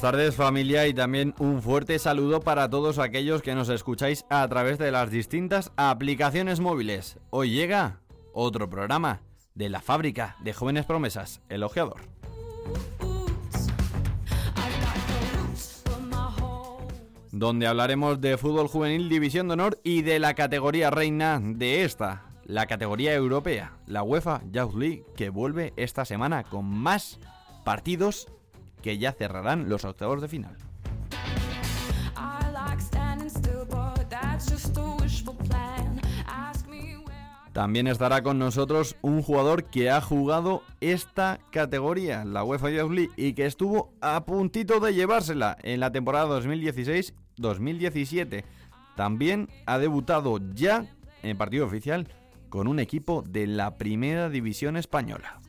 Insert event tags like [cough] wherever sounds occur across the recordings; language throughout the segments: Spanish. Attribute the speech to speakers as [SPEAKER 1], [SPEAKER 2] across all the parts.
[SPEAKER 1] Buenas tardes familia y también un fuerte saludo para todos aquellos que nos escucháis a través de las distintas aplicaciones móviles. Hoy llega otro programa de la fábrica de jóvenes promesas, El Ojeador. Donde hablaremos de fútbol juvenil División de Honor y de la categoría reina de esta, la categoría europea, la UEFA Youth League, que vuelve esta semana con más partidos que ya cerrarán los octavos de final. También estará con nosotros un jugador que ha jugado esta categoría, la UEFA Youth League, y que estuvo a puntito de llevársela en la temporada 2016-2017. También ha debutado ya en partido oficial con un equipo de la Primera División Española.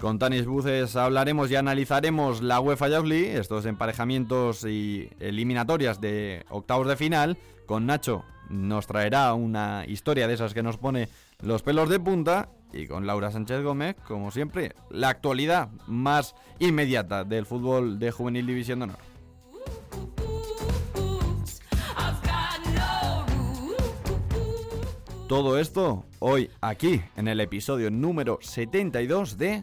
[SPEAKER 1] Con Tanis Buces hablaremos y analizaremos la UEFA Youth estos emparejamientos y eliminatorias de octavos de final. Con Nacho nos traerá una historia de esas que nos pone los pelos de punta. Y con Laura Sánchez Gómez, como siempre, la actualidad más inmediata del fútbol de Juvenil División de Honor. Todo esto hoy aquí en el episodio número 72 de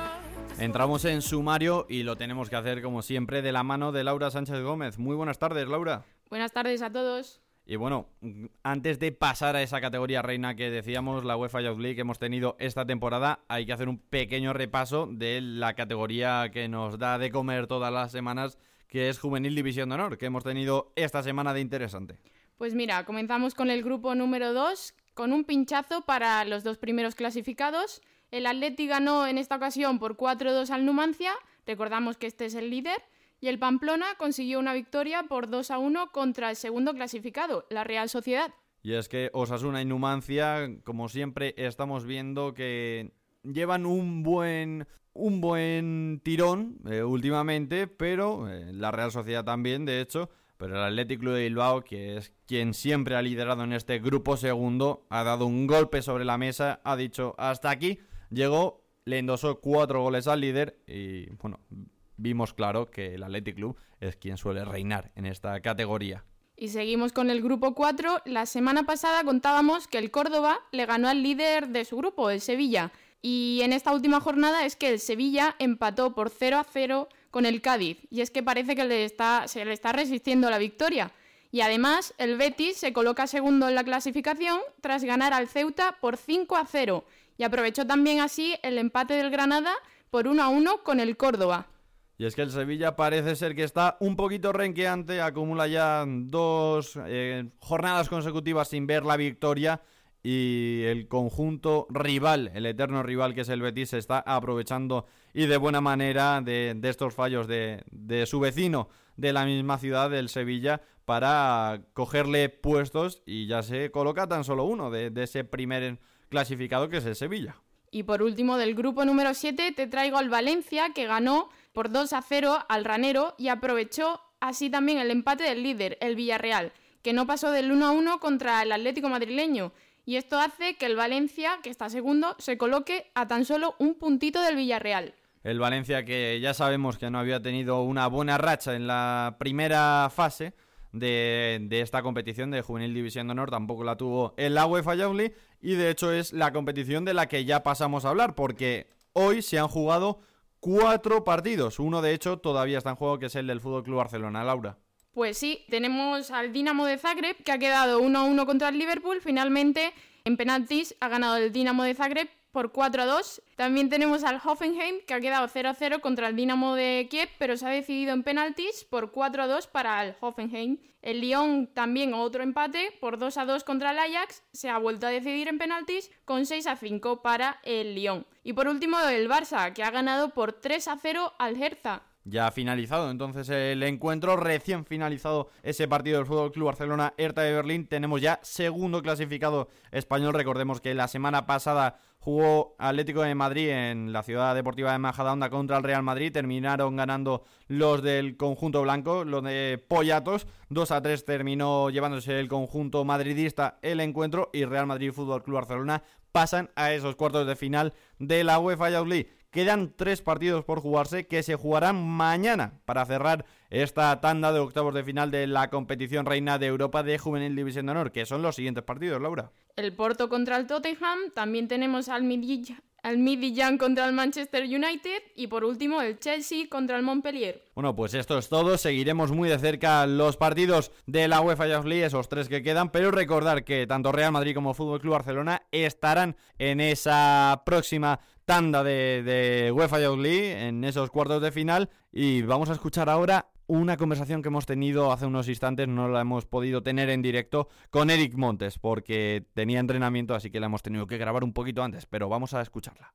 [SPEAKER 1] Entramos en sumario y lo tenemos que hacer como siempre de la mano de Laura Sánchez Gómez. Muy buenas tardes, Laura.
[SPEAKER 2] Buenas tardes a todos.
[SPEAKER 1] Y bueno, antes de pasar a esa categoría reina que decíamos, la UEFA Youth League que hemos tenido esta temporada, hay que hacer un pequeño repaso de la categoría que nos da de comer todas las semanas, que es Juvenil División de Honor, que hemos tenido esta semana de interesante.
[SPEAKER 2] Pues mira, comenzamos con el grupo número 2, con un pinchazo para los dos primeros clasificados. El Atleti ganó en esta ocasión por 4-2 al Numancia, recordamos que este es el líder, y el Pamplona consiguió una victoria por 2-1 contra el segundo clasificado, la Real Sociedad.
[SPEAKER 1] Y es que Osasuna y Numancia, como siempre, estamos viendo que llevan un buen un buen tirón eh, últimamente, pero eh, la Real Sociedad también, de hecho, pero el Athletic Club de Bilbao, que es quien siempre ha liderado en este grupo segundo, ha dado un golpe sobre la mesa, ha dicho hasta aquí, llegó, le endosó cuatro goles al líder y bueno, vimos claro que el Athletic Club es quien suele reinar en esta categoría.
[SPEAKER 2] Y seguimos con el grupo 4. La semana pasada contábamos que el Córdoba le ganó al líder de su grupo, el Sevilla. Y en esta última jornada es que el Sevilla empató por 0 a 0 con el Cádiz. Y es que parece que le está, se le está resistiendo la victoria. Y además, el Betis se coloca segundo en la clasificación tras ganar al Ceuta por 5 a 0 y aprovechó también así el empate del Granada por 1 a 1 con el Córdoba.
[SPEAKER 1] Y es que el Sevilla parece ser que está un poquito renqueante, acumula ya dos eh, jornadas consecutivas sin ver la victoria y el conjunto rival, el eterno rival que es el Betis, se está aprovechando y de buena manera de, estos fallos de, su vecino de la misma ciudad, del Sevilla, para cogerle puestos y ya se coloca tan solo uno de, de ese primer clasificado que es el Sevilla.
[SPEAKER 2] Y por último, del grupo número 7 te traigo al Valencia, que ganó por 2 a 0 al Ranero y aprovechó así también el empate del líder, el Villarreal, que no pasó del 1 a 1 contra el Atlético madrileño. Y esto hace que el Valencia, que está segundo, se coloque a tan solo un puntito del Villarreal.
[SPEAKER 1] El Valencia que ya sabemos que no había tenido una buena racha en la primera fase, de, esta competición de Juvenil División de Honor, tampoco la tuvo en la UEFA Youth y de hecho es la competición de la que ya pasamos a hablar, porque hoy se han jugado cuatro partidos, uno de hecho todavía está en juego, que es el del Fútbol Club Barcelona, Laura.
[SPEAKER 2] Pues sí, tenemos al Dinamo de Zagreb, que ha quedado 1-1 contra el Liverpool, finalmente en penaltis ha ganado el Dinamo de Zagreb por 4 a 2. También tenemos al Hoffenheim, que ha quedado 0 a 0 contra el Dinamo de Kiev, pero se ha decidido en penaltis por 4 a 2 para el Hoffenheim. El Lyon también otro empate por 2 a 2 contra el Ajax, se ha vuelto a decidir en penaltis con 6 a 5 para el Lyon. Y por último el Barça, que ha ganado por 3 a 0 al Hertha.
[SPEAKER 1] Ya finalizado entonces el encuentro, recién finalizado ese partido del Fútbol Club Barcelona Hertha de Berlín. Tenemos ya segundo clasificado español. Recordemos que la semana pasada jugó Atlético de Madrid en la ciudad deportiva de Majadahonda contra el Real Madrid. Terminaron ganando los del conjunto blanco, los de Pollatos. 2 a 3 terminó llevándose el conjunto madridista el encuentro y Real Madrid Fútbol Club Barcelona pasan a esos cuartos de final de la UEFA Youth League. Quedan tres partidos por jugarse que se jugarán mañana para cerrar esta tanda de octavos de final de la competición reina de Europa de Juvenil División de Honor, que son los siguientes partidos, Laura.
[SPEAKER 2] El Porto contra el Tottenham, también tenemos al Midtjylland contra el Manchester United y por último el Chelsea contra el Montpellier.
[SPEAKER 1] Bueno, pues esto es todo. Seguiremos muy de cerca los partidos de la UEFA Youth League, esos tres que quedan, pero recordar que tanto Real Madrid como Fútbol Club Barcelona estarán en esa próxima tanda de, de UEFA Youth League, en esos cuartos de final. Y vamos a escuchar ahora una conversación que hemos tenido hace unos instantes, no la hemos podido tener en directo con Eric Montes, porque tenía entrenamiento, así que la hemos tenido que grabar un poquito antes, pero vamos a escucharla.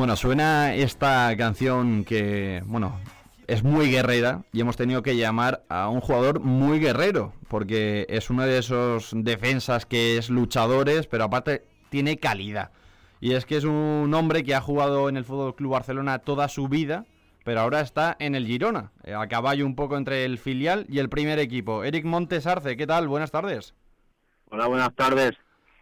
[SPEAKER 1] Bueno, suena esta canción que, bueno, es muy guerrera y hemos tenido que llamar a un jugador muy guerrero, porque es uno de esos defensas que es luchadores, pero aparte tiene calidad. Y es que es un hombre que ha jugado en el Fútbol Club Barcelona toda su vida, pero ahora está en el Girona, eh, a caballo un poco entre el filial y el primer equipo. Eric Montes Arce, ¿qué tal? Buenas tardes.
[SPEAKER 3] Hola, buenas tardes.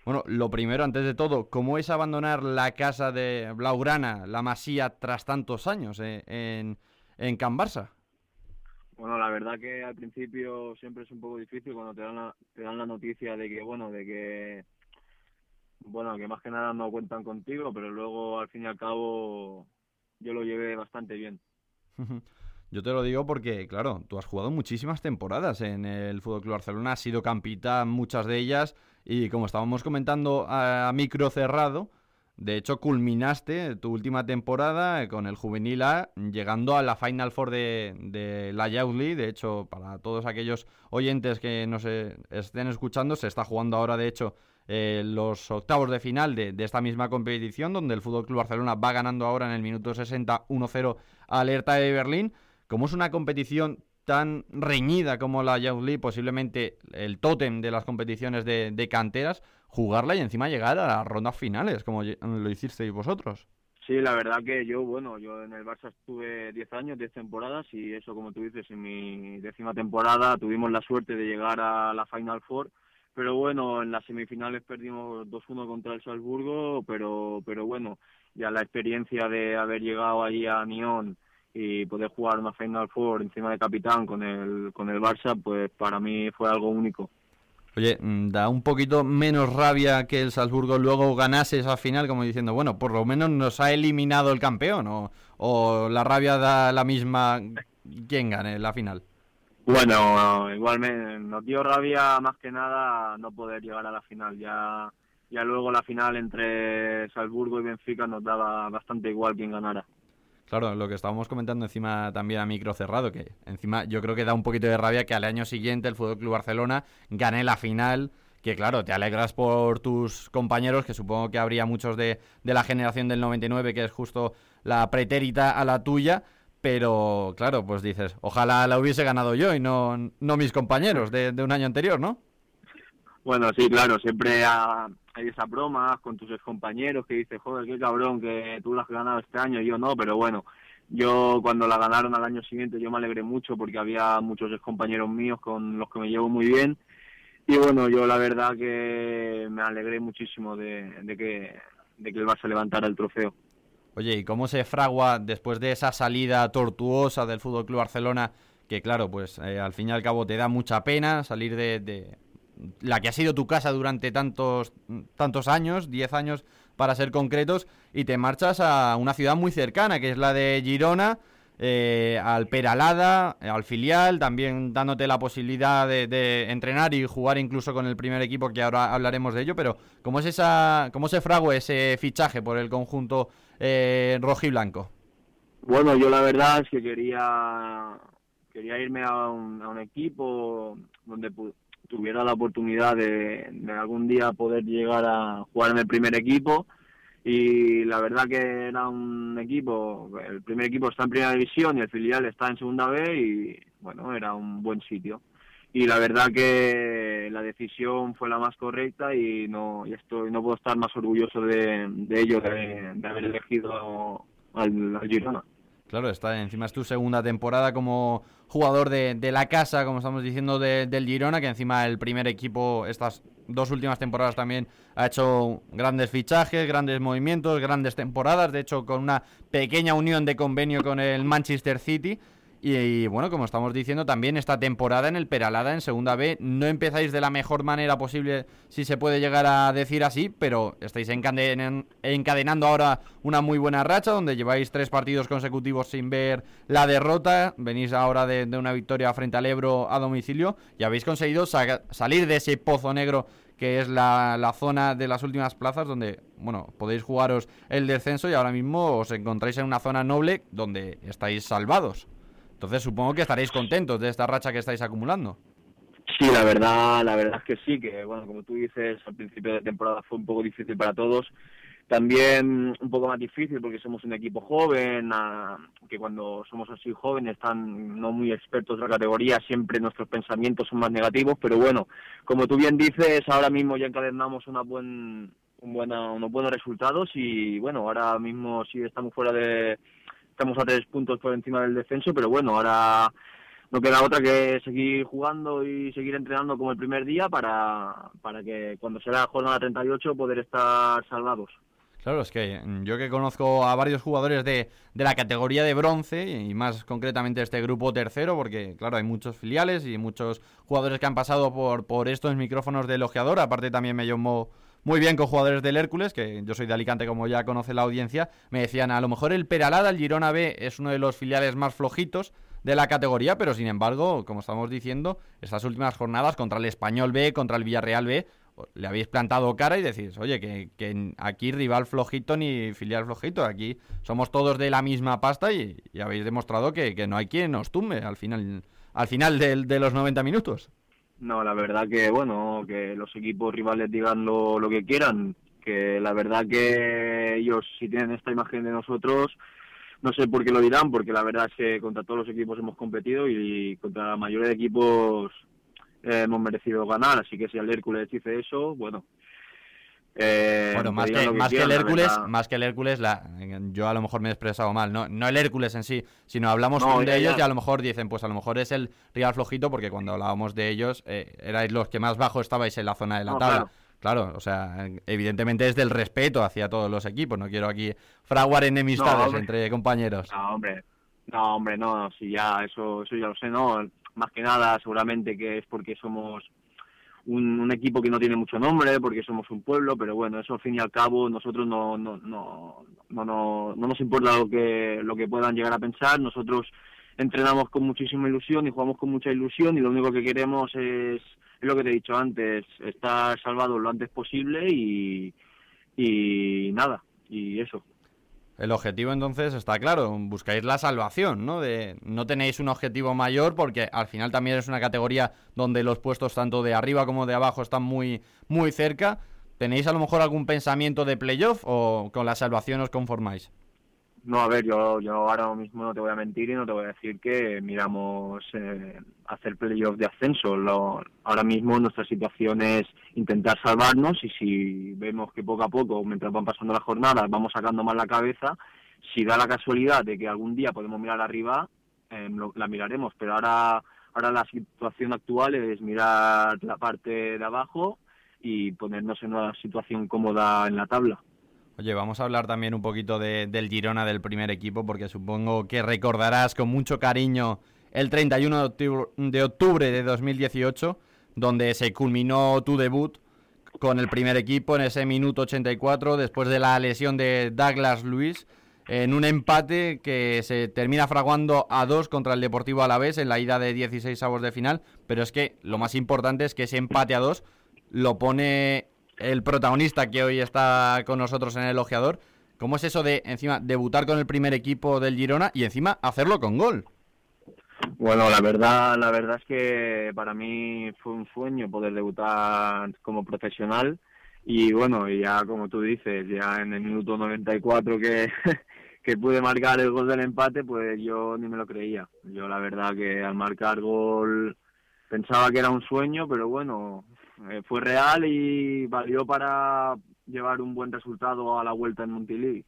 [SPEAKER 1] Bueno, lo primero, antes de todo, ¿cómo es abandonar la casa de Blaugrana, la Masía, tras tantos años eh, en, en Can Barça?
[SPEAKER 3] Bueno, la verdad que al principio siempre es un poco difícil cuando te dan la, te dan la noticia de que, bueno, de que, bueno, que más que nada no cuentan contigo, pero luego al fin y al cabo yo lo llevé bastante bien. [laughs]
[SPEAKER 1] Yo te lo digo porque, claro, tú has jugado muchísimas temporadas en el Fútbol Club Barcelona, has sido capitán muchas de ellas y como estábamos comentando a, micro cerrado, de hecho culminaste tu última temporada con el Juvenil A llegando a la Final Four de, la Youth League. De hecho, para todos aquellos oyentes que nos estén escuchando, se está jugando ahora, de hecho, eh, los octavos de final de, de, esta misma competición, donde el Fútbol Club Barcelona va ganando ahora en el minuto 60 1-0 a Alerta de Berlín. Como es una competición tan reñida como la Youth League, posiblemente el tótem de las competiciones de, canteras, jugarla y encima llegar a las rondas finales, como lo hicisteis vosotros.
[SPEAKER 3] Sí, la verdad que yo, bueno, yo en el Barça estuve 10 años, 10 temporadas y eso, como tú dices, en mi décima temporada tuvimos la suerte de llegar a la Final Four, pero bueno, en las semifinales perdimos 2-1 contra el Salzburgo, pero, pero bueno, ya la experiencia de haber llegado allí a Nyon y poder jugar una Final Four encima de capitán con el, con el Barça, pues para mí fue algo único.
[SPEAKER 1] Oye, mm, da un poquito menos rabia que el Salzburgo luego ganase esa final, como diciendo, bueno, por lo menos nos ha eliminado el campeón, o, o la rabia da la misma quién gane la final.
[SPEAKER 3] Bueno, igual nos dio rabia más que nada no poder llegar a la final. Ya, ya luego la final entre Salzburgo y Benfica nos daba bastante igual quién ganara.
[SPEAKER 1] Claro, lo que estábamos comentando encima también a micro cerrado, que encima yo creo que da un poquito de rabia que al año siguiente el Fútbol Club Barcelona gane la final, que claro, te alegras por tus compañeros, que supongo que habría muchos de, de la generación del 99, que es justo la pretérita a la tuya, pero claro, pues dices, ojalá la hubiese ganado yo y no, no mis compañeros de, de un año anterior, ¿no?
[SPEAKER 3] Bueno, sí, claro, siempre hay esas bromas con tus compañeros que dices, joder, qué cabrón que tú la has ganado este año yo no, pero bueno, yo cuando la ganaron al año siguiente yo me alegré mucho porque había muchos compañeros míos con los que me llevo muy bien y bueno, yo la verdad que me alegré muchísimo de, que, de que el Barça levantara el trofeo.
[SPEAKER 1] Oye, ¿y cómo se fragua después de esa salida tortuosa del Fútbol Club Barcelona? Que claro, pues eh, al fin y al cabo te da mucha pena salir de, la que ha sido tu casa durante tantos, tantos años, 10 años para ser concretos, y te marchas a una ciudad muy cercana, que es la de Girona, eh, al Peralada, al filial, también dándote la posibilidad de, entrenar y jugar incluso con el primer equipo, que ahora hablaremos de ello, pero ¿cómo es esa, cómo se fragua ese fichaje por el conjunto eh, rojo y blanco?
[SPEAKER 3] Bueno, yo la verdad es que quería quería irme a un, a un equipo donde tuviera la oportunidad de, de, algún día poder llegar a jugar en el primer equipo y la verdad que era un equipo, el primer equipo está en primera división y el filial está en segunda B y bueno, era un buen sitio. Y la verdad que la decisión fue la más correcta y no y estoy no puedo estar más orgulloso de, de ello, de, haber elegido al, al Girona.
[SPEAKER 1] Claro, está encima es tu segunda temporada como jugador de, de la casa, como estamos diciendo, del Girona, que encima el primer equipo, estas dos últimas temporadas también ha hecho grandes fichajes, grandes movimientos, grandes temporadas, de hecho con una pequeña unión de convenio con el Manchester City. Y, bueno, como estamos diciendo, también esta temporada en el Peralada, en Segunda B, no empezáis de la mejor manera posible, si se puede llegar a decir así, pero estáis encadenando ahora una muy buena racha, donde lleváis tres partidos consecutivos sin ver la derrota, venís ahora de, una victoria frente al Ebro a domicilio, y habéis conseguido salir de ese pozo negro que es la, la, zona de las últimas plazas donde, bueno, podéis jugaros el descenso y ahora mismo os encontráis en una zona noble donde estáis salvados. Entonces supongo que estaréis contentos de esta racha que estáis acumulando.
[SPEAKER 3] Sí, la verdad, la verdad es que sí, que bueno, como tú dices, al principio de temporada fue un poco difícil para todos. También un poco más difícil porque somos un equipo joven, que cuando somos así jóvenes, están no muy expertos en la categoría, siempre nuestros pensamientos son más negativos, pero bueno, como tú bien dices, ahora mismo ya encadenamos una buen, un buena, unos buenos resultados y bueno, ahora mismo sí estamos fuera de, estamos a tres puntos por encima del descenso, pero bueno, ahora no queda otra que seguir jugando y seguir entrenando como el primer día para, para que cuando la jornada 38 poder estar salvados.
[SPEAKER 1] Claro, es que yo que conozco a varios jugadores de, de, la categoría de bronce y más concretamente este grupo tercero, porque claro, hay muchos filiales y muchos jugadores que han pasado por, por estos micrófonos de elogiador, aparte también me llamó muy bien con jugadores del Hércules, que yo soy de Alicante como ya conoce la audiencia, me decían a lo mejor el Peralada, el Girona B, es uno de los filiales más flojitos de la categoría, pero sin embargo, como estamos diciendo, estas últimas jornadas contra el Español B, contra el Villarreal B, le habéis plantado cara y decís, oye, que, aquí rival flojito ni filial flojito, aquí somos todos de la misma pasta y, habéis demostrado que, no hay quien nos tumbe al final, al final de los 90 minutos.
[SPEAKER 3] No, la verdad que, bueno, que los equipos rivales digan lo, lo que quieran, que la verdad que ellos si tienen esta imagen de nosotros, no sé por qué lo dirán, porque la verdad es que contra todos los equipos hemos competido y contra la mayoría de equipos eh, hemos merecido ganar, así que si al Hércules dice eso, bueno,
[SPEAKER 1] eh, bueno, más que, más que el Hércules, más que el Hércules, la, yo a lo mejor me he expresado mal, no, no el Hércules en sí, sino hablamos de ellos y a lo mejor dicen, pues a lo mejor es el Real Flojito, porque cuando hablábamos de ellos, eh, erais los que más bajo estabais en la zona de la tabla. Claro. o sea, evidentemente es del respeto hacia todos los equipos, no quiero aquí fraguar enemistades entre compañeros.
[SPEAKER 3] No, hombre, no, hombre, no, si ya, eso, eso ya lo sé, no, más que nada seguramente que es porque somos un, equipo que no tiene mucho nombre porque somos un pueblo, pero bueno, eso al fin y al cabo nosotros no, no, no, no, no, no nos importa lo que, lo que puedan llegar a pensar, nosotros entrenamos con muchísima ilusión y jugamos con mucha ilusión y lo único que queremos es, es lo que te he dicho antes, estar salvados lo antes posible y, y nada, y eso.
[SPEAKER 1] El objetivo entonces está claro, buscáis la salvación, ¿no? De, no tenéis un objetivo mayor porque al final también es una categoría donde los puestos tanto de arriba como de abajo están muy, muy cerca. ¿Tenéis a lo mejor algún pensamiento de playoff o con la salvación os conformáis?
[SPEAKER 3] No, a ver, yo, yo ahora mismo no te voy a mentir y no te voy a decir que miramos eh, hacer playoff de ascenso. Lo, ahora mismo nuestra situación es intentar salvarnos y si vemos que poco a poco, mientras van pasando las jornadas, vamos sacando más la cabeza, si da la casualidad de que algún día podemos mirar arriba, eh, la miraremos. Pero ahora, ahora la situación actual es mirar la parte de abajo y ponernos en una situación cómoda en la tabla.
[SPEAKER 1] Oye, vamos a hablar también un poquito del Girona del primer equipo, porque supongo que recordarás con mucho cariño el 31 de octubre de, 2018, donde se culminó tu debut con el primer equipo en ese minuto 84 después de la lesión de Douglas Luis en un empate que se termina fraguando a dos contra el Deportivo Alavés en la ida de 16 avos de final, pero es que lo más importante es que ese empate a dos lo pone el protagonista que hoy está con nosotros en el elogiador. ¿Cómo es eso de encima debutar con el primer equipo del Girona y encima hacerlo con gol?
[SPEAKER 3] Bueno, la verdad, la verdad es que para mí fue un sueño poder debutar como profesional y bueno, ya como tú dices, ya en el minuto 94 que, [laughs] que pude marcar el gol del empate, pues yo ni me lo creía. Yo la verdad que al marcar gol pensaba que era un sueño, pero bueno, eh, fue real y valió para llevar un buen resultado a la vuelta en Montilivi.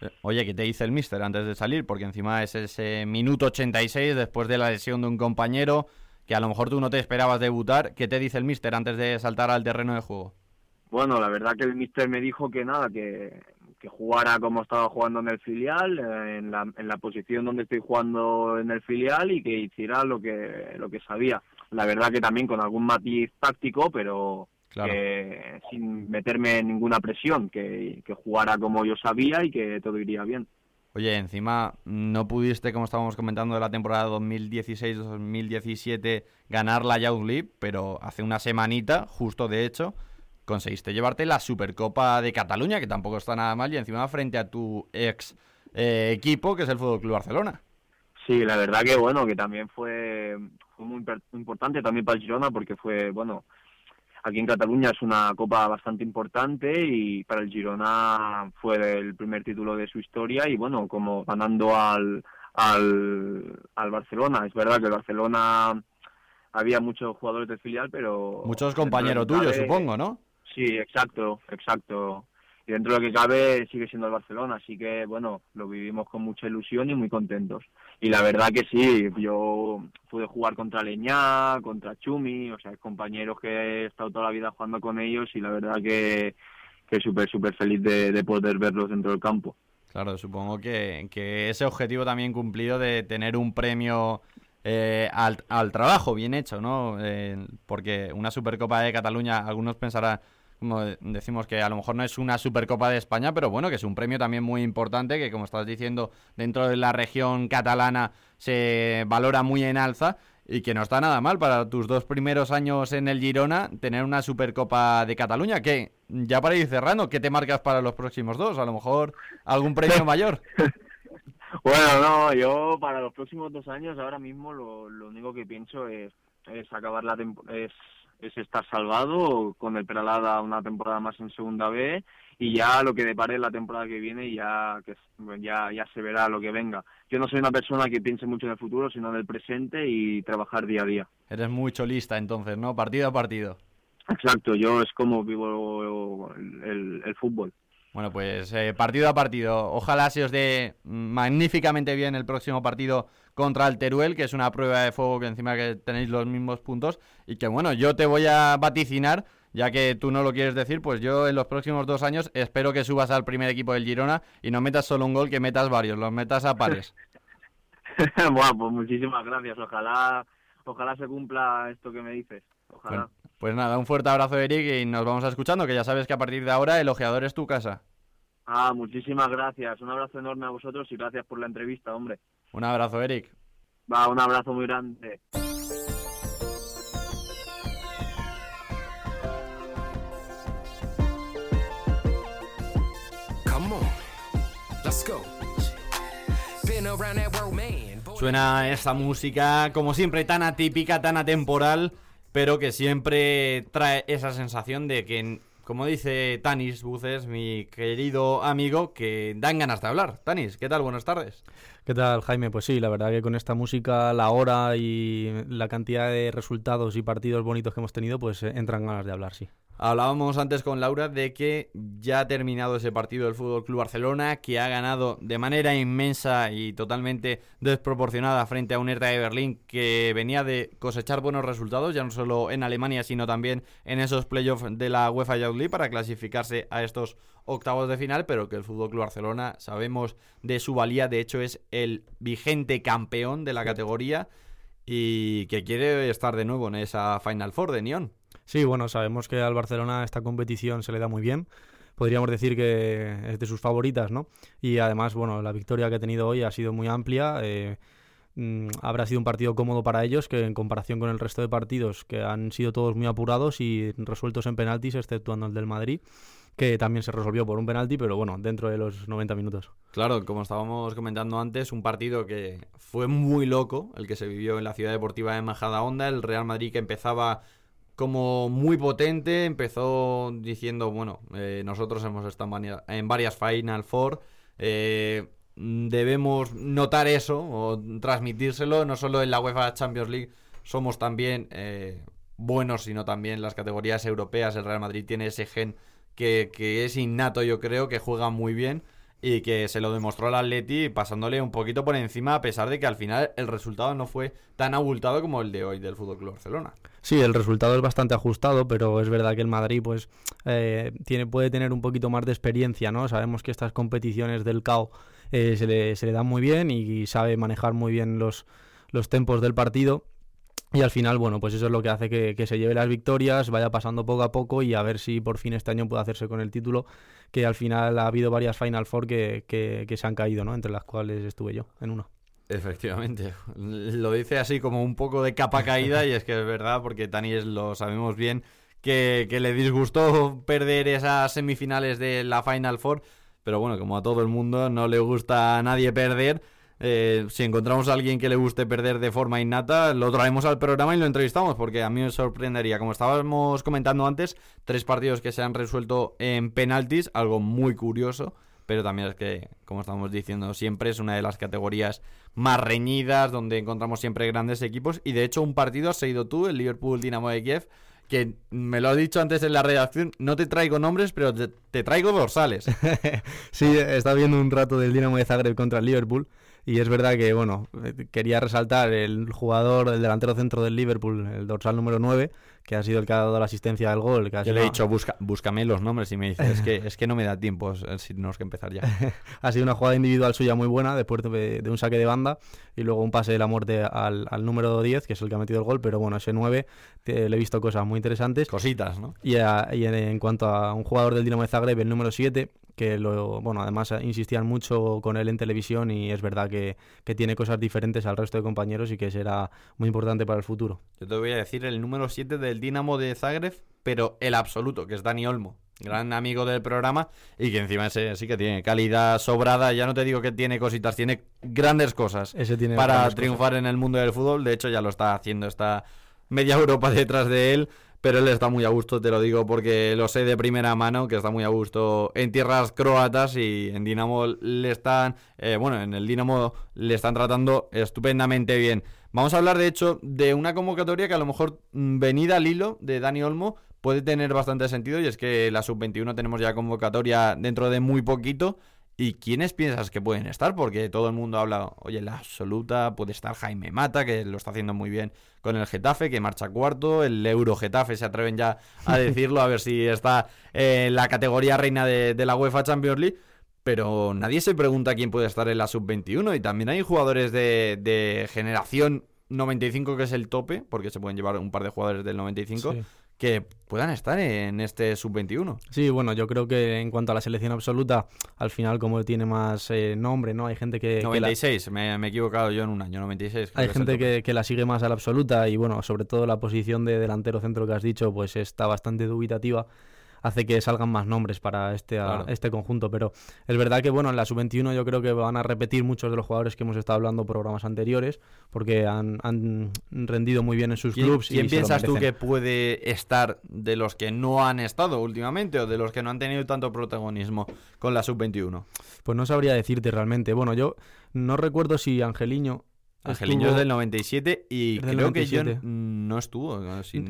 [SPEAKER 1] Eh, oye, ¿qué te dice el míster antes de salir? Porque encima es ese minuto 86 después de la lesión de un compañero que a lo mejor tú no te esperabas debutar. ¿Qué te dice el míster antes de saltar al terreno de juego?
[SPEAKER 3] Bueno, la verdad que el míster me dijo que nada, que, que jugara como estaba jugando en el filial, eh, en la, en la posición donde estoy jugando en el filial y que hiciera lo que, lo que sabía. La verdad que también con algún matiz táctico, pero que sin meterme en ninguna presión, que, que jugara como yo sabía y que todo iría bien.
[SPEAKER 1] Oye, encima no pudiste, como estábamos comentando, de la temporada 2016-2017 ganar la Youth League, pero hace una semanita, justo de hecho, conseguiste llevarte la Supercopa de Cataluña, que tampoco está nada mal, y encima frente a tu ex eh, equipo, que es el Fútbol Club Barcelona.
[SPEAKER 3] Sí, la verdad que bueno, que también fue, fue muy importante también para el Girona, porque fue, bueno, aquí en Cataluña es una copa bastante importante y para el Girona fue el primer título de su historia y bueno, como ganando al, al, al Barcelona. Es verdad que el Barcelona había muchos jugadores de filial, pero...
[SPEAKER 1] Muchos compañeros tuyos, supongo, ¿no?
[SPEAKER 3] Sí, exacto, exacto y dentro de lo que cabe sigue siendo el Barcelona, así que bueno, lo vivimos con mucha ilusión y muy contentos. Y la verdad que sí, yo pude jugar contra Leñá, contra Chumi, o sea, compañeros que he estado toda la vida jugando con ellos y la verdad que, que súper, súper feliz de, poder verlos dentro del campo.
[SPEAKER 1] Claro, supongo que, que ese objetivo también cumplido de tener un premio eh, al, al, trabajo bien hecho, ¿no? Eh, porque una Supercopa de Cataluña, algunos pensarán como decimos que a lo mejor no es una Supercopa de España, pero bueno, que es un premio también muy importante, que como estás diciendo, dentro de la región catalana se valora muy en alza y que no está nada mal para tus dos primeros años en el Girona tener una Supercopa de Cataluña, que ya para ir cerrando, ¿qué te marcas para los próximos dos? A lo mejor algún premio [laughs] mayor.
[SPEAKER 3] Bueno, no, yo para los próximos dos años ahora mismo lo, único que pienso es, es acabar la es es estar salvado con el Peralada una temporada más en Segunda B y ya lo que depare la temporada que viene ya que ya ya se verá lo que venga. Yo no soy una persona que piense mucho en el futuro, sino en el presente y trabajar día a día.
[SPEAKER 1] Eres muy cholista entonces, ¿no? Partido a partido.
[SPEAKER 3] Exacto, yo es como vivo el, el, fútbol.
[SPEAKER 1] Bueno, pues eh, partido a partido. Ojalá se os dé magníficamente bien el próximo partido contra el Teruel, que es una prueba de fuego que encima que tenéis los mismos puntos y que bueno, yo te voy a vaticinar, ya que tú no lo quieres decir, pues yo en los próximos dos años espero que subas al primer equipo del Girona y no metas solo un gol, que metas varios, los metas a pares. [laughs] [laughs]
[SPEAKER 3] bueno, pues muchísimas gracias, ojalá, ojalá se cumpla esto que me dices, ojalá.
[SPEAKER 1] Pues nada, un fuerte abrazo Eric y nos vamos a escuchando, que ya sabes que a partir de ahora el ojeador es tu casa.
[SPEAKER 3] Ah, muchísimas gracias. Un abrazo enorme a vosotros y gracias por la entrevista, hombre.
[SPEAKER 1] Un abrazo, Eric.
[SPEAKER 3] Va, un abrazo muy grande.
[SPEAKER 1] Suena esta música, como siempre, tan atípica, tan atemporal, pero que siempre trae esa sensación de que como dice Tanis Buces, mi querido amigo, que dan ganas de hablar. Tanis, ¿qué tal? Buenas tardes.
[SPEAKER 4] ¿Qué tal, Jaime? Pues sí, la verdad que con esta música, la hora y la cantidad de resultados y partidos bonitos que hemos tenido, pues eh, entran ganas de hablar, sí.
[SPEAKER 1] Hablábamos antes con Laura de que ya ha terminado ese partido del Fútbol Club Barcelona, que ha ganado de manera inmensa y totalmente desproporcionada frente a un Hertha de Berlín que venía de cosechar buenos resultados, ya no solo en Alemania, sino también en esos playoffs de la UEFA Youth League para clasificarse a estos octavos de final, pero que el Fútbol Club Barcelona sabemos de su valía, de hecho es el vigente campeón de la categoría y que quiere estar de nuevo en esa Final Four de Nyon.
[SPEAKER 4] Sí, bueno, sabemos que al Barcelona esta competición se le da muy bien. Podríamos decir que es de sus favoritas, ¿no? Y además, bueno, la victoria que ha tenido hoy ha sido muy amplia. Eh, mm, habrá sido un partido cómodo para ellos, que en comparación con el resto de partidos, que han sido todos muy apurados y resueltos en penaltis, exceptuando el del Madrid, que también se resolvió por un penalti, pero bueno, dentro de los 90 minutos.
[SPEAKER 1] Claro, como estábamos comentando antes, un partido que fue muy loco, el que se vivió en la ciudad deportiva de Majadahonda, el Real Madrid que empezaba como muy potente, empezó diciendo, bueno, eh, nosotros hemos estado en varias Final Four, eh, debemos notar eso o transmitírselo, no solo en la UEFA Champions League, somos también eh, buenos, sino también las categorías europeas, el Real Madrid tiene ese gen que, que es innato, yo creo, que juega muy bien y que se lo demostró al Atleti pasándole un poquito por encima a pesar de que al final el resultado no fue tan abultado como el de hoy del Fútbol Club Barcelona.
[SPEAKER 4] Sí, el resultado es bastante ajustado, pero es verdad que el Madrid pues eh, tiene puede tener un poquito más de experiencia, ¿no? Sabemos que estas competiciones del CAO eh, se, le, se le dan muy bien y sabe manejar muy bien los los tempos del partido y al final, bueno, pues eso es lo que hace que, se lleve las victorias, vaya pasando poco a poco y a ver si por fin este año puede hacerse con el título, que al final ha habido varias Final Four que, que, se han caído, ¿no? Entre las cuales estuve yo, en uno.
[SPEAKER 1] Efectivamente, [laughs] lo dice así como un poco de capa caída y es que es verdad porque Tani lo sabemos bien que, que le disgustó perder esas semifinales de la Final Four, pero bueno, como a todo el mundo no le gusta a nadie perder, eh, si encontramos a alguien que le guste perder de forma innata, lo traemos al programa y lo entrevistamos, porque a mí me sorprendería. Como estábamos comentando antes, tres partidos que se han resuelto en penaltis, algo muy curioso, pero también es que, como estamos diciendo siempre, es una de las categorías más reñidas, donde encontramos siempre grandes equipos, y de hecho un partido has seguido tú, el Liverpool Dinamo de Kiev, que me lo has dicho antes en la redacción, no te traigo nombres, pero te, te traigo dorsales. [laughs]
[SPEAKER 4] sí, estado viendo un rato del Dinamo de Zagreb contra el Liverpool y es verdad que, bueno, quería resaltar el jugador, el delantero centro del Liverpool, el dorsal número 9, que ha sido el que ha dado la asistencia al gol.
[SPEAKER 1] Que Yo le he dicho, busca, búscame los nombres y me dice, es que, es que no me da tiempo, si tenemos que empezar ya. [laughs]
[SPEAKER 4] ha sido una jugada individual suya muy buena, después de, un saque de banda y luego un pase de la muerte al, al, número 10, que es el que ha metido el gol, pero bueno, ese 9 le he visto cosas muy interesantes.
[SPEAKER 1] Cositas, ¿no?
[SPEAKER 4] Y, y en, en, cuanto a un jugador del Dinamo de Zagreb, el número 7, que lo, bueno, además insistían mucho con él en televisión y es verdad que, tiene cosas diferentes al resto de compañeros y que será muy importante para el futuro.
[SPEAKER 1] Yo te voy a decir el número 7 del Dinamo de Zagreb, pero el absoluto, que es Dani Olmo, gran amigo del programa y que encima ese sí que tiene calidad sobrada, ya no te digo que tiene cositas, tiene grandes cosas
[SPEAKER 4] ese tiene
[SPEAKER 1] para triunfar en el mundo del fútbol, de hecho ya lo está haciendo, está media Europa detrás de él pero él está muy a gusto, te lo digo porque lo sé de primera mano, que está muy a gusto en tierras croatas y en Dinamo le están, eh, bueno, en el Dinamo le están tratando estupendamente bien. Vamos a hablar de hecho de una convocatoria que a lo mejor mm, venida al hilo de Dani Olmo puede tener bastante sentido y es que la sub-21 tenemos ya convocatoria dentro de muy poquito. ¿Y quiénes piensas que pueden estar? Porque todo el mundo habla, oye, la absoluta puede estar Jaime Mata, que lo está haciendo muy bien con el Getafe, que marcha cuarto, el Euro Getafe, se atreven ya a [laughs] decirlo, a ver si está en la categoría reina de, la UEFA Champions League. Pero nadie se pregunta quién puede estar en la sub-21 y también hay jugadores de, de generación 95 que es el tope, porque se pueden llevar un par de jugadores del 95, que puedan estar en este sub-21.
[SPEAKER 4] Sí, bueno, yo creo que en cuanto a la selección absoluta, al final como tiene más eh, nombre, ¿no? Hay gente que...
[SPEAKER 1] 96, me, he equivocado yo en un año, 96.
[SPEAKER 4] Hay gente que, que, la sigue más a la absoluta y bueno, sobre todo la posición de delantero centro que has dicho, pues está bastante dubitativa hace que salgan más nombres para este, este conjunto. Pero es verdad que, bueno, en la sub-21 yo creo que van a repetir muchos de los jugadores que hemos estado hablando programas anteriores, porque han, rendido muy bien en sus clubes.
[SPEAKER 1] ¿Quién piensas tú que puede estar de los que no han estado últimamente o de los que no han tenido tanto protagonismo con la sub-21?
[SPEAKER 4] Pues no sabría decirte realmente. Bueno, yo no recuerdo si Angeliño
[SPEAKER 1] Angeliño es del 97 y creo que yo no estuvo.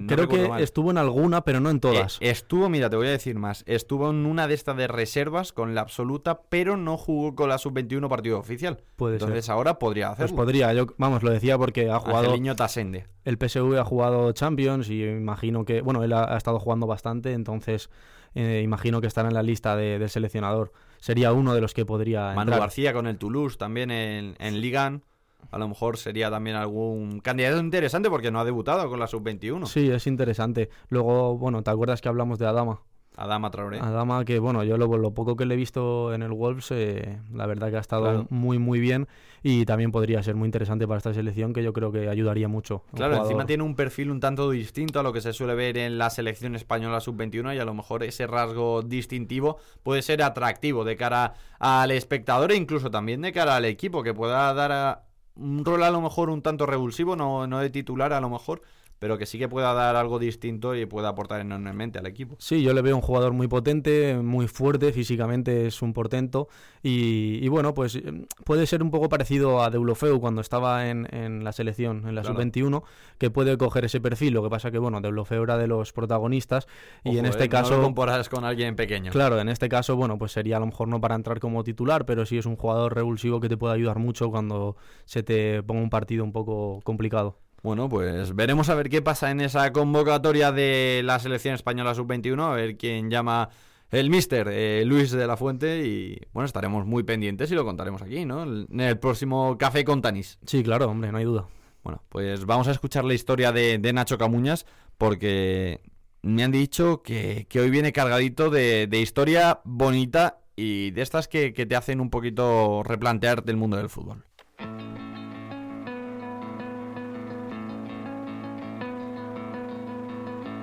[SPEAKER 4] creo que estuvo en alguna, pero no en todas.
[SPEAKER 1] Eh, estuvo, mira, te voy a decir más. Estuvo en una de estas de reservas con la absoluta, pero no jugó con la sub-21 partido oficial.
[SPEAKER 4] Puede
[SPEAKER 1] Entonces ahora podría hacerlo.
[SPEAKER 4] Pues podría, yo, vamos, lo decía porque ha jugado.
[SPEAKER 1] Angeliño Tasende.
[SPEAKER 4] El PSV ha jugado Champions y imagino que, bueno, él ha, estado jugando bastante, entonces eh, imagino que estará en la lista del seleccionador. Sería uno de los que podría.
[SPEAKER 1] Manu García con el Toulouse también en, en Ligan. A lo mejor sería también algún candidato interesante porque no ha debutado con la sub-21.
[SPEAKER 4] Sí, es interesante. Luego, bueno, ¿te acuerdas que hablamos de Adama?
[SPEAKER 1] Adama Traoré.
[SPEAKER 4] Adama, que bueno, yo lo, lo poco que le he visto en el Wolves, eh, la verdad que ha estado muy, muy bien y también podría ser muy interesante para esta selección que yo creo que ayudaría mucho.
[SPEAKER 1] Claro, encima tiene un perfil un tanto distinto a lo que se suele ver en la selección española sub-21 y a lo mejor ese rasgo distintivo puede ser atractivo de cara al espectador e incluso también de cara al equipo que pueda dar un rol a lo mejor un tanto revulsivo, no, no de titular a lo mejor, pero que sí que pueda dar algo distinto y pueda aportar enormemente al equipo.
[SPEAKER 4] Sí, yo le veo un jugador muy potente, muy fuerte, físicamente es un portento y, bueno, pues em, puede ser un poco parecido a Deulofeu cuando estaba en, la selección, en la sub-21, que puede coger ese perfil, lo que pasa que bueno, Deulofeu era de los protagonistas y en este
[SPEAKER 1] eh,
[SPEAKER 4] caso...
[SPEAKER 1] No comparas con alguien pequeño.
[SPEAKER 4] Claro, en este caso, bueno, pues sería a lo mejor no para entrar como titular, pero sí es un jugador revulsivo que te puede ayudar mucho cuando se te ponga un partido un poco complicado.
[SPEAKER 1] Bueno, pues veremos a ver qué pasa en esa convocatoria de la selección española sub-21, a ver quién llama el mister eh, Luis de la Fuente y bueno, estaremos muy pendientes y lo contaremos aquí, ¿no? En el próximo Café con Tanis.
[SPEAKER 4] Sí, claro, hombre, no hay duda.
[SPEAKER 1] Bueno, pues vamos a escuchar la historia de, Nacho Camuñas porque me han dicho que, hoy viene cargadito de, historia bonita y de estas que, que te hacen un poquito replantearte el mundo del fútbol.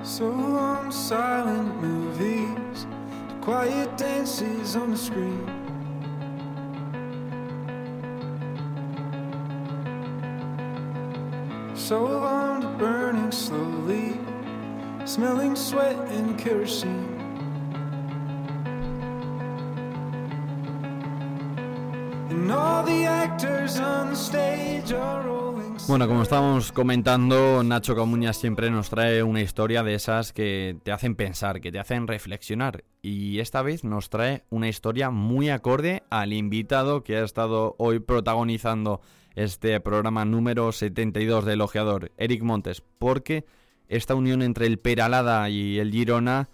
[SPEAKER 1] So long silent movies, the quiet dances on the screen. So long to burning slowly, smelling sweat and kerosene. And all the actors on the stage are Bueno, como estábamos comentando, Nacho Camuñas siempre nos trae una historia de esas que te hacen pensar, que te hacen reflexionar. Y esta vez nos trae una historia muy acorde al invitado que ha estado hoy protagonizando este programa número 72 de Elogiador, Eric Montes, porque esta unión entre el Peralada y el Girona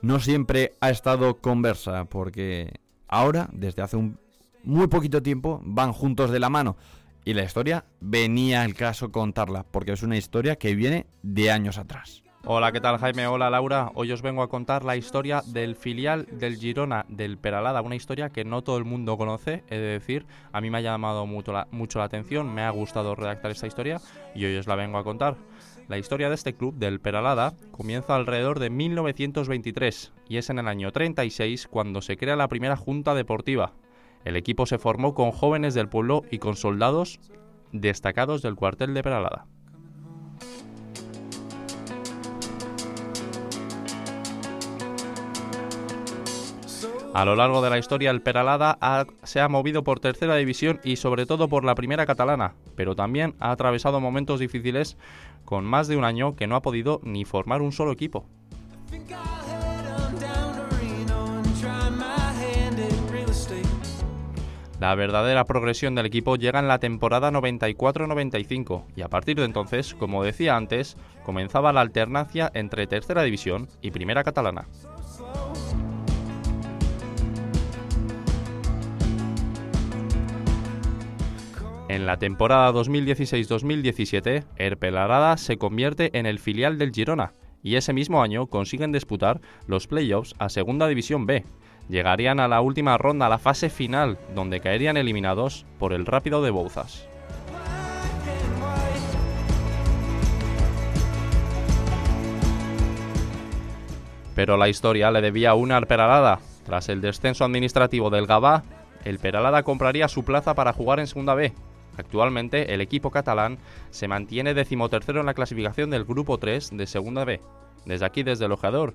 [SPEAKER 1] no siempre ha estado conversa, porque ahora, desde hace un muy poquito tiempo, van juntos de la mano. Y la historia venía el caso contarla, porque es una historia que viene de años atrás.
[SPEAKER 5] Hola, ¿qué tal Jaime? Hola Laura. Hoy os vengo a contar la historia del filial del Girona del Peralada, una historia que no todo el mundo conoce, es decir, a mí me ha llamado mucho la, mucho la atención, me ha gustado redactar esta historia y hoy os la vengo a contar. La historia de este club del Peralada comienza alrededor de 1923 y es en el año 36 cuando se crea la primera junta deportiva, el equipo se formó con jóvenes del pueblo y con soldados destacados del cuartel de Peralada. A lo largo de la historia, el Peralada se ha movido por tercera división y sobre todo por la primera catalana, pero también ha atravesado momentos difíciles con más de un año que no ha podido ni formar un solo equipo. La verdadera progresión del equipo llega en la temporada 94-95 y a partir de entonces, como decía antes, comenzaba la alternancia entre tercera división y primera catalana. En la temporada 2016-2017, Erpelarada se convierte en el filial del Girona y ese mismo año consiguen disputar los playoffs a Segunda División B, llegarían a la última ronda, a la fase final, donde caerían eliminados por el Rápido de Bouzas. Pero la historia le debía una al Peralada. Tras el descenso administrativo del Gabá, el Peralada compraría su plaza para jugar en Segunda B. Actualmente, el equipo catalán se mantiene decimotercero en la clasificación del Grupo 3 de Segunda B. Desde aquí, desde el Ojeador,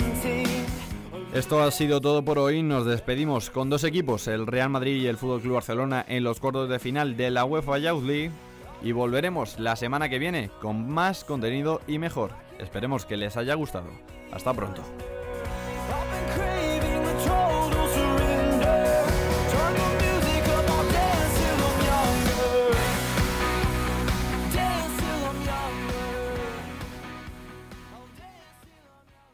[SPEAKER 1] Esto ha sido todo por hoy. Nos despedimos con dos equipos, el Real Madrid y el Fútbol Club Barcelona, en los cuartos de final de la UEFA Youth League. y volveremos la semana que viene con más contenido y mejor. Esperemos que les haya gustado. Hasta pronto.